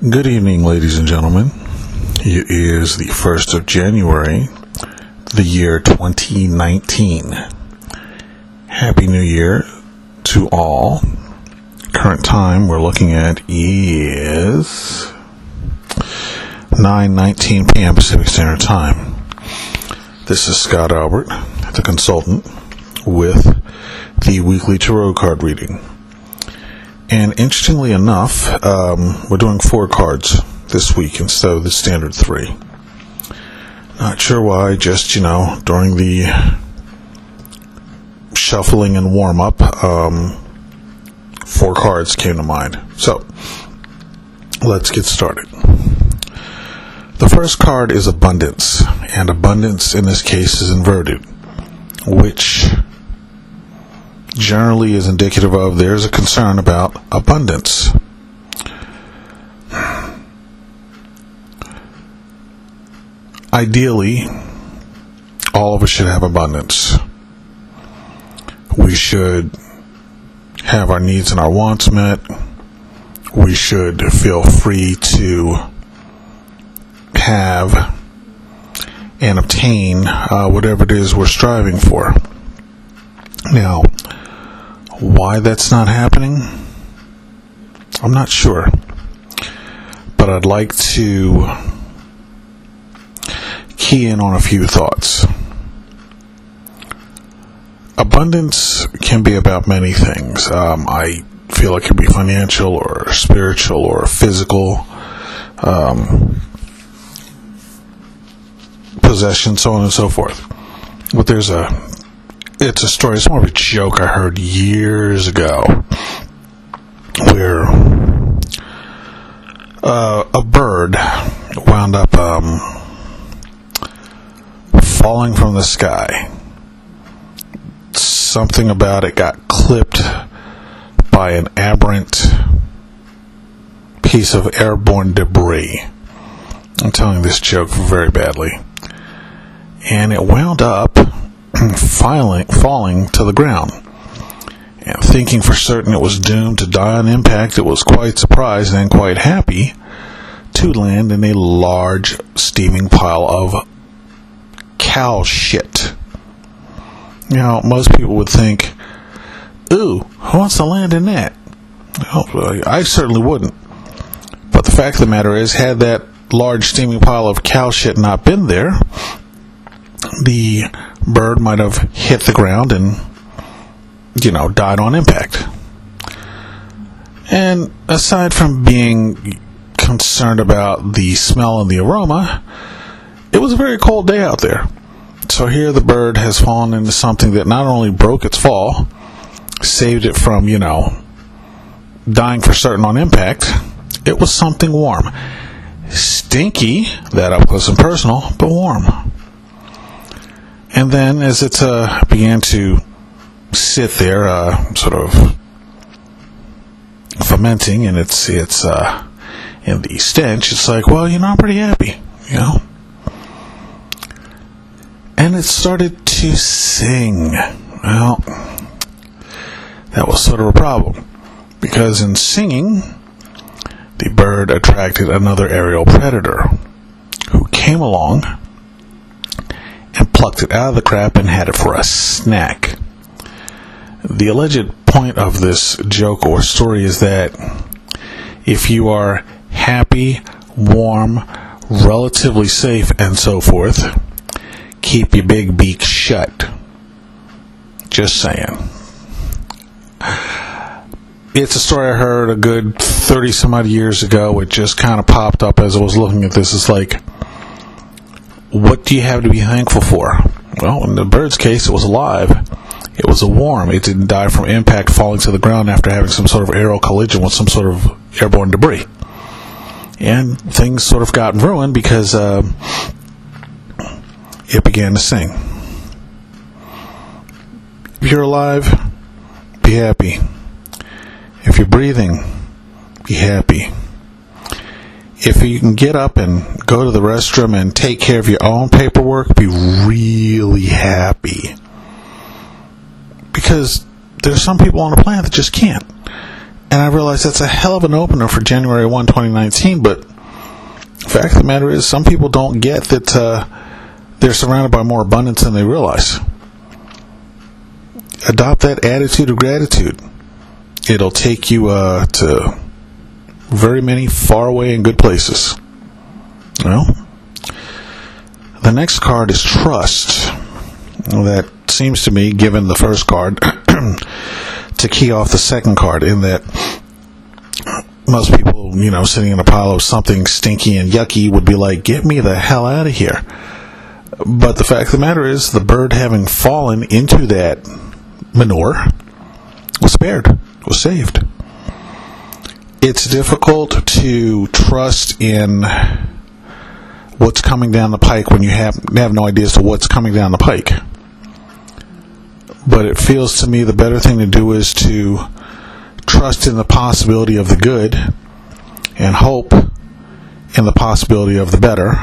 Good evening, ladies and gentlemen. It is the 1st of January, the year 2019. Happy New Year to all. Current time we're looking at is 9:19 p.m. Pacific Standard Time. This is Scott Albert, the consultant with the weekly tarot card reading. And interestingly enough, um, we're doing four cards this week instead of the standard three. Not sure why, just, you know, during the shuffling and warm up, um, four cards came to mind. So, let's get started. The first card is abundance, and abundance in this case is inverted, which generally is indicative of there's a concern about abundance. Ideally, all of us should have abundance. We should have our needs and our wants met. We should feel free to have and obtain uh, whatever it is we're striving for. Now, why that's not happening, I'm not sure. But I'd like to key in on a few thoughts. Abundance can be about many things. Um, I feel it can be financial or spiritual or physical. Um, possession, so on and so forth. But there's a, it's a story. It's more of a joke I heard years ago, where uh, a bird wound up um, falling from the sky. Something about it got clipped by an aberrant piece of airborne debris. I'm telling this joke very badly and it wound up falling, falling to the ground. And thinking for certain it was doomed to die on impact, it was quite surprised and quite happy to land in a large steaming pile of cow shit. Now, most people would think, ooh, who wants to land in that? Well, I certainly wouldn't. But the fact of the matter is, had that large steaming pile of cow shit not been there, the bird might have hit the ground and, you know, died on impact. And aside from being concerned about the smell and the aroma, it was a very cold day out there. So here the bird has fallen into something that not only broke its fall, saved it from, you know, dying for certain on impact, it was something warm. Stinky, that up close and personal, but warm. And then as it uh, began to sit there, uh, sort of fermenting, and it's it's uh, in the stench, it's like, well, you know, I'm pretty happy, you know. And it started to sing. Well, that was sort of a problem because in singing, the bird attracted another aerial predator who came along plucked it out of the crap and had it for a snack. The alleged point of this joke or story is that if you are happy, warm, relatively safe, and so forth, keep your big beak shut. Just saying. It's a story I heard a good 30 some odd years ago. It just kind of popped up as I was looking at this. It's like, what do you have to be thankful for? Well, in the bird's case, it was alive. It was a warm. It didn't die from impact falling to the ground after having some sort of aerial collision with some sort of airborne debris. And things sort of got ruined because uh, it began to sing. If you're alive, be happy. If you're breathing, be happy if you can get up and go to the restroom and take care of your own paperwork, be really happy. Because there's some people on the planet that just can't. And I realize that's a hell of an opener for January 1, 2019, but the fact of the matter is, some people don't get that uh, they're surrounded by more abundance than they realize. Adopt that attitude of gratitude. It'll take you uh, to very many far away and good places. Well, the next card is trust. That seems to me, given the first card, to key off the second card in that most people, you know, sitting in a pile of something stinky and yucky would be like, get me the hell out of here. But the fact of the matter is, the bird having fallen into that manure was spared, was saved. It's difficult to trust in what's coming down the pike when you have have no idea as to what's coming down the pike. But it feels to me the better thing to do is to trust in the possibility of the good and hope in the possibility of the better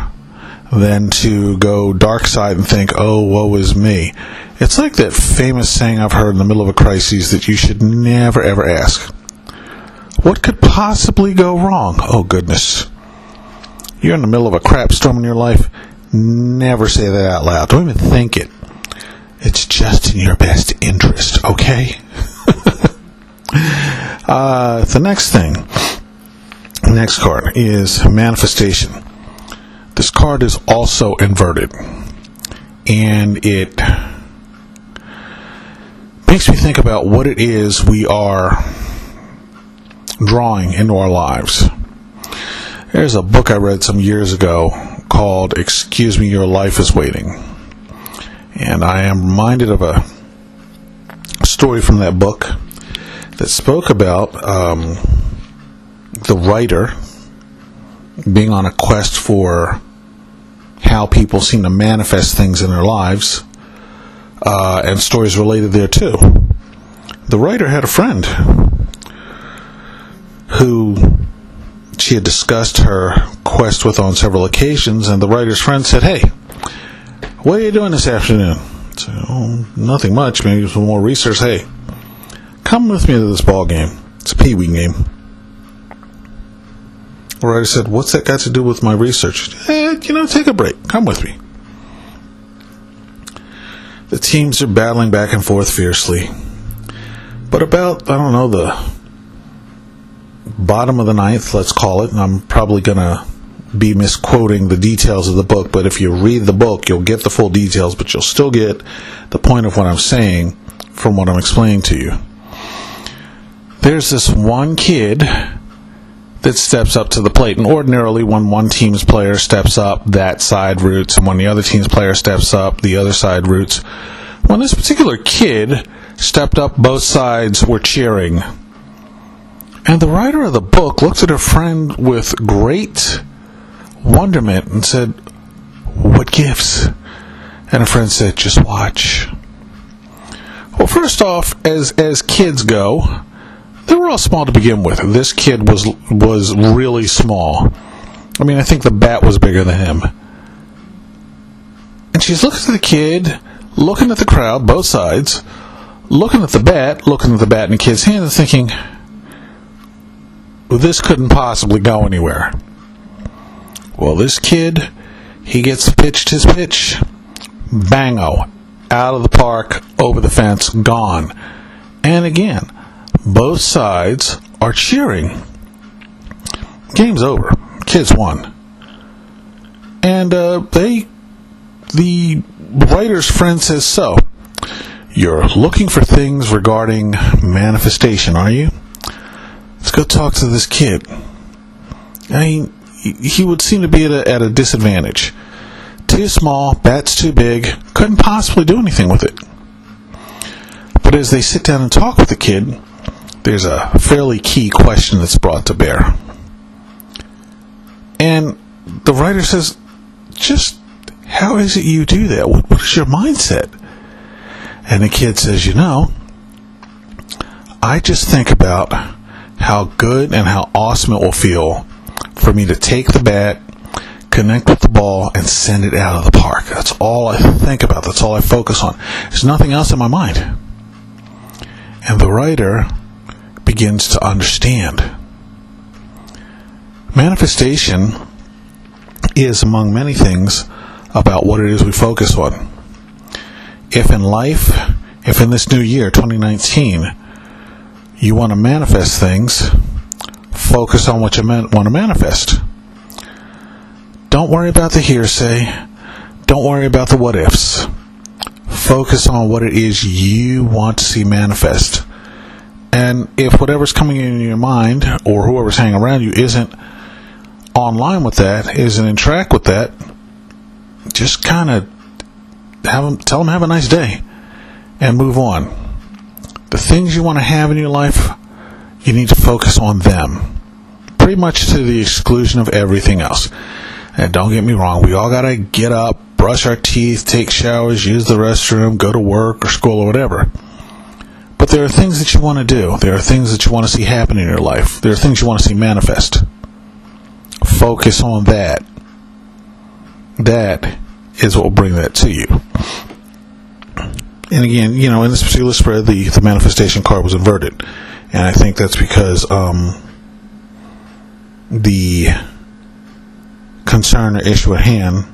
than to go dark side and think, oh, woe is me. It's like that famous saying I've heard in the middle of a crisis that you should never ever ask. What could possibly go wrong? Oh, goodness. You're in the middle of a crap storm in your life. Never say that out loud. Don't even think it. It's just in your best interest, okay? uh, the next thing, next card is manifestation. This card is also inverted, and it makes me think about what it is we are drawing into our lives. There's a book I read some years ago called Excuse Me, Your Life is Waiting. And I am reminded of a story from that book that spoke about um, the writer being on a quest for how people seem to manifest things in their lives, uh, and stories related there too. The writer had a friend who she had discussed her quest with on several occasions, and the writer's friend said, Hey, what are you doing this afternoon? So, oh, nothing much, maybe some more research. Hey, come with me to this ball game. It's a pee wee game. The writer said, What's that got to do with my research? Eh, you know, take a break. Come with me. The teams are battling back and forth fiercely. But about, I don't know, the bottom of the ninth, let's call it, and I'm probably going to be misquoting the details of the book, but if you read the book, you'll get the full details, but you'll still get the point of what I'm saying from what I'm explaining to you. There's this one kid that steps up to the plate, and ordinarily, when one team's player steps up, that side roots, and when the other team's player steps up, the other side roots. When this particular kid stepped up, both sides were cheering and the writer of the book looked at her friend with great wonderment and said, What gifts? And her friend said, Just watch. Well, first off, as as kids go, they were all small to begin with. This kid was was really small. I mean, I think the bat was bigger than him. And she's looking at the kid, looking at the crowd, both sides, looking at the bat, looking at the bat in the kid's hand, and thinking, this couldn't possibly go anywhere. Well, this kid, he gets pitched his pitch, bango, out of the park, over the fence, gone. And again, both sides are cheering. Game's over. Kids won. And uh, they, the writer's friend says so. You're looking for things regarding manifestation, are you? Let's go talk to this kid. I mean, he would seem to be at a, at a disadvantage. Too small, bat's too big, couldn't possibly do anything with it. But as they sit down and talk with the kid, there's a fairly key question that's brought to bear. And the writer says, just how is it you do that? What, what is your mindset? And the kid says, you know, I just think about how good and how awesome it will feel for me to take the bat, connect with the ball, and send it out of the park. That's all I think about. That's all I focus on. There's nothing else in my mind. And the writer begins to understand. Manifestation is, among many things, about what it is we focus on. If in life, if in this new year, 2019, you want to manifest things, focus on what you want to manifest. Don't worry about the hearsay. Don't worry about the what ifs. Focus on what it is you want to see manifest. And if whatever's coming in your mind or whoever's hanging around you isn't online with that, isn't in track with that, just kind of have them, tell them have a nice day and move on. The things you want to have in your life, you need to focus on them. Pretty much to the exclusion of everything else. And don't get me wrong, we all gotta get up, brush our teeth, take showers, use the restroom, go to work or school or whatever. But there are things that you want to do. There are things that you want to see happen in your life. There are things you want to see manifest. Focus on that. That is what will bring that to you. And again, you know, in this particular spread, the, the manifestation card was inverted. And I think that's because um, the concern or issue at hand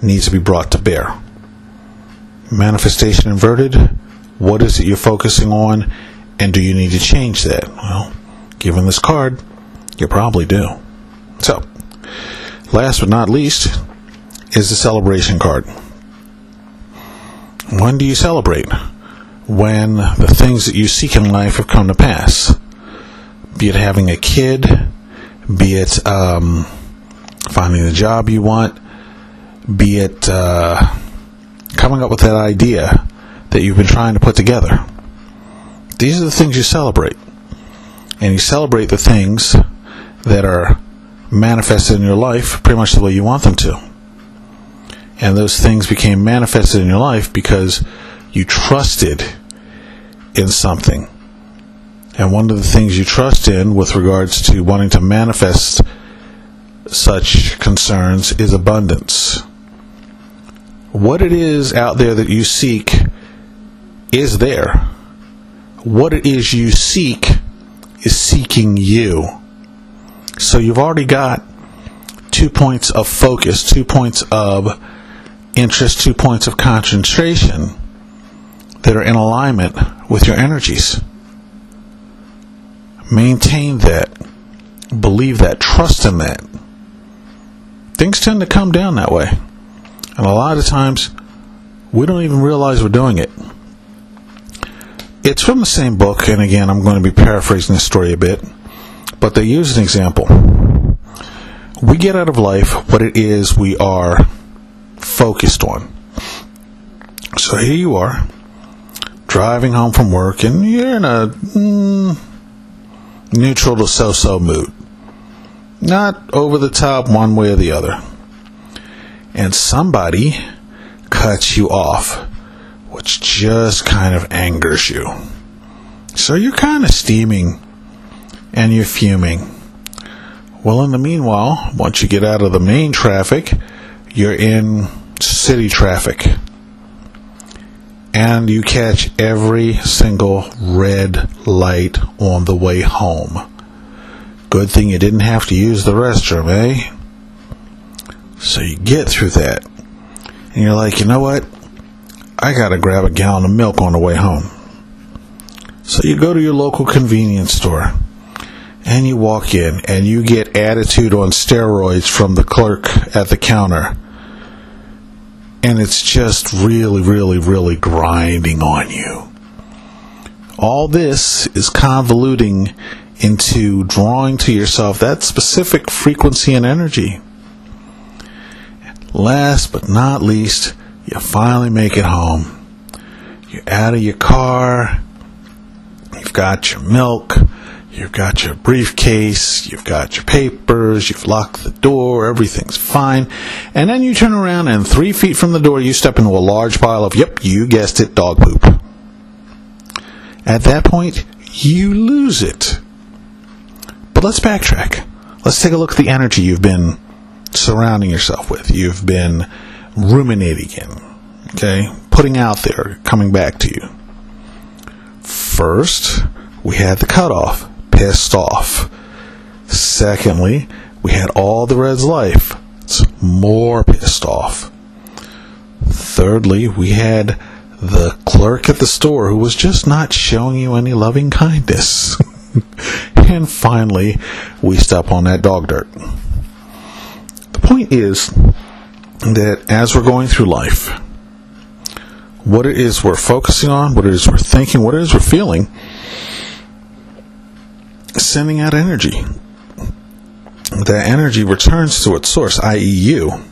needs to be brought to bear. Manifestation inverted, what is it you're focusing on, and do you need to change that? Well, given this card, you probably do. So, last but not least, is the celebration card. When do you celebrate? When the things that you seek in life have come to pass. Be it having a kid, be it um, finding the job you want, be it uh, coming up with that idea that you've been trying to put together. These are the things you celebrate. And you celebrate the things that are manifested in your life pretty much the way you want them to. And those things became manifested in your life because you trusted in something. And one of the things you trust in with regards to wanting to manifest such concerns is abundance. What it is out there that you seek is there. What it is you seek is seeking you. So you've already got two points of focus, two points of interest, two points of concentration that are in alignment with your energies. Maintain that. Believe that. Trust in that. Things tend to come down that way. And a lot of times, we don't even realize we're doing it. It's from the same book, and again, I'm going to be paraphrasing this story a bit, but they use an example. We get out of life what it is we are focused on. So here you are, driving home from work, and you're in a mm, neutral to so so mood. Not over the top one way or the other. And somebody cuts you off, which just kind of angers you. So you're kind of steaming and you're fuming. Well, in the meanwhile, once you get out of the main traffic, you're in city traffic. And you catch every single red light on the way home. Good thing you didn't have to use the restroom, eh? So you get through that. And you're like, you know what? I gotta grab a gallon of milk on the way home. So you go to your local convenience store and you walk in and you get attitude on steroids from the clerk at the counter. And it's just really, really, really grinding on you. All this is convoluting into drawing to yourself that specific frequency and energy. Last but not least, you finally make it home. You're out of your car, you've got your milk, you've got your briefcase, you've got your papers, you've locked the door, everything's fine. And then you turn around and three feet from the door, you step into a large pile of, yep, you guessed it, dog poop. At that point, you lose it. But let's backtrack. Let's take a look at the energy you've been surrounding yourself with, you've been ruminating in, okay? Putting out there, coming back to you. First, we had the cutoff, pissed off. Secondly, we had all the Reds life, it's more pissed off. Thirdly, we had the clerk at the store who was just not showing you any loving kindness. and finally, we step on that dog dirt. The point is that as we're going through life, what it is we're focusing on, what it is we're thinking, what it is we're feeling, sending out energy. That energy returns to its source, i.e., you,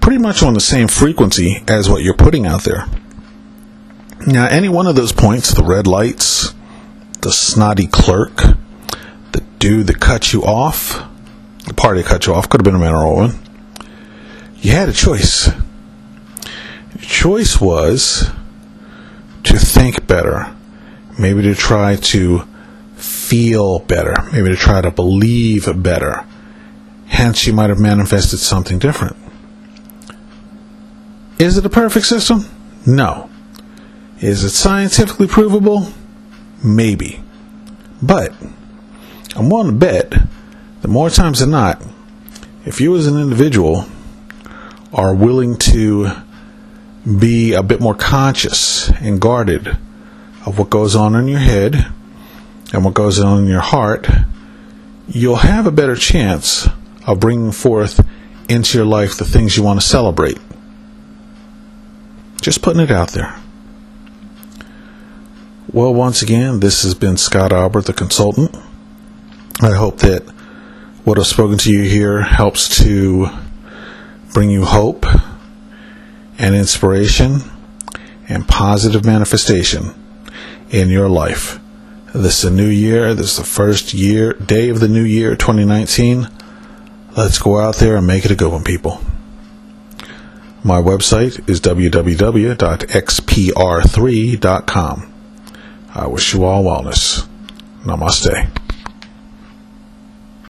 pretty much on the same frequency as what you're putting out there. Now, any one of those points, the red lights, the snotty clerk, the dude that cut you off, the party that cut you off, could have been a man or a woman. You had a choice. Your choice was to think better, maybe to try to feel better, maybe to try to believe better. Hence, you might have manifested something different. Is it a perfect system? No. Is it scientifically provable? Maybe. But I'm willing to bet that more times than not, if you as an individual are willing to be a bit more conscious and guarded of what goes on in your head and what goes on in your heart, you'll have a better chance of bringing forth into your life the things you want to celebrate. Just putting it out there. Well, once again, this has been Scott Albert, the consultant. I hope that what I've spoken to you here helps to bring you hope and inspiration and positive manifestation in your life. This is a new year. This is the first year, day of the new year, 2019. Let's go out there and make it a good one, people. My website is www.xpr3.com. I wish you all wellness. Namaste.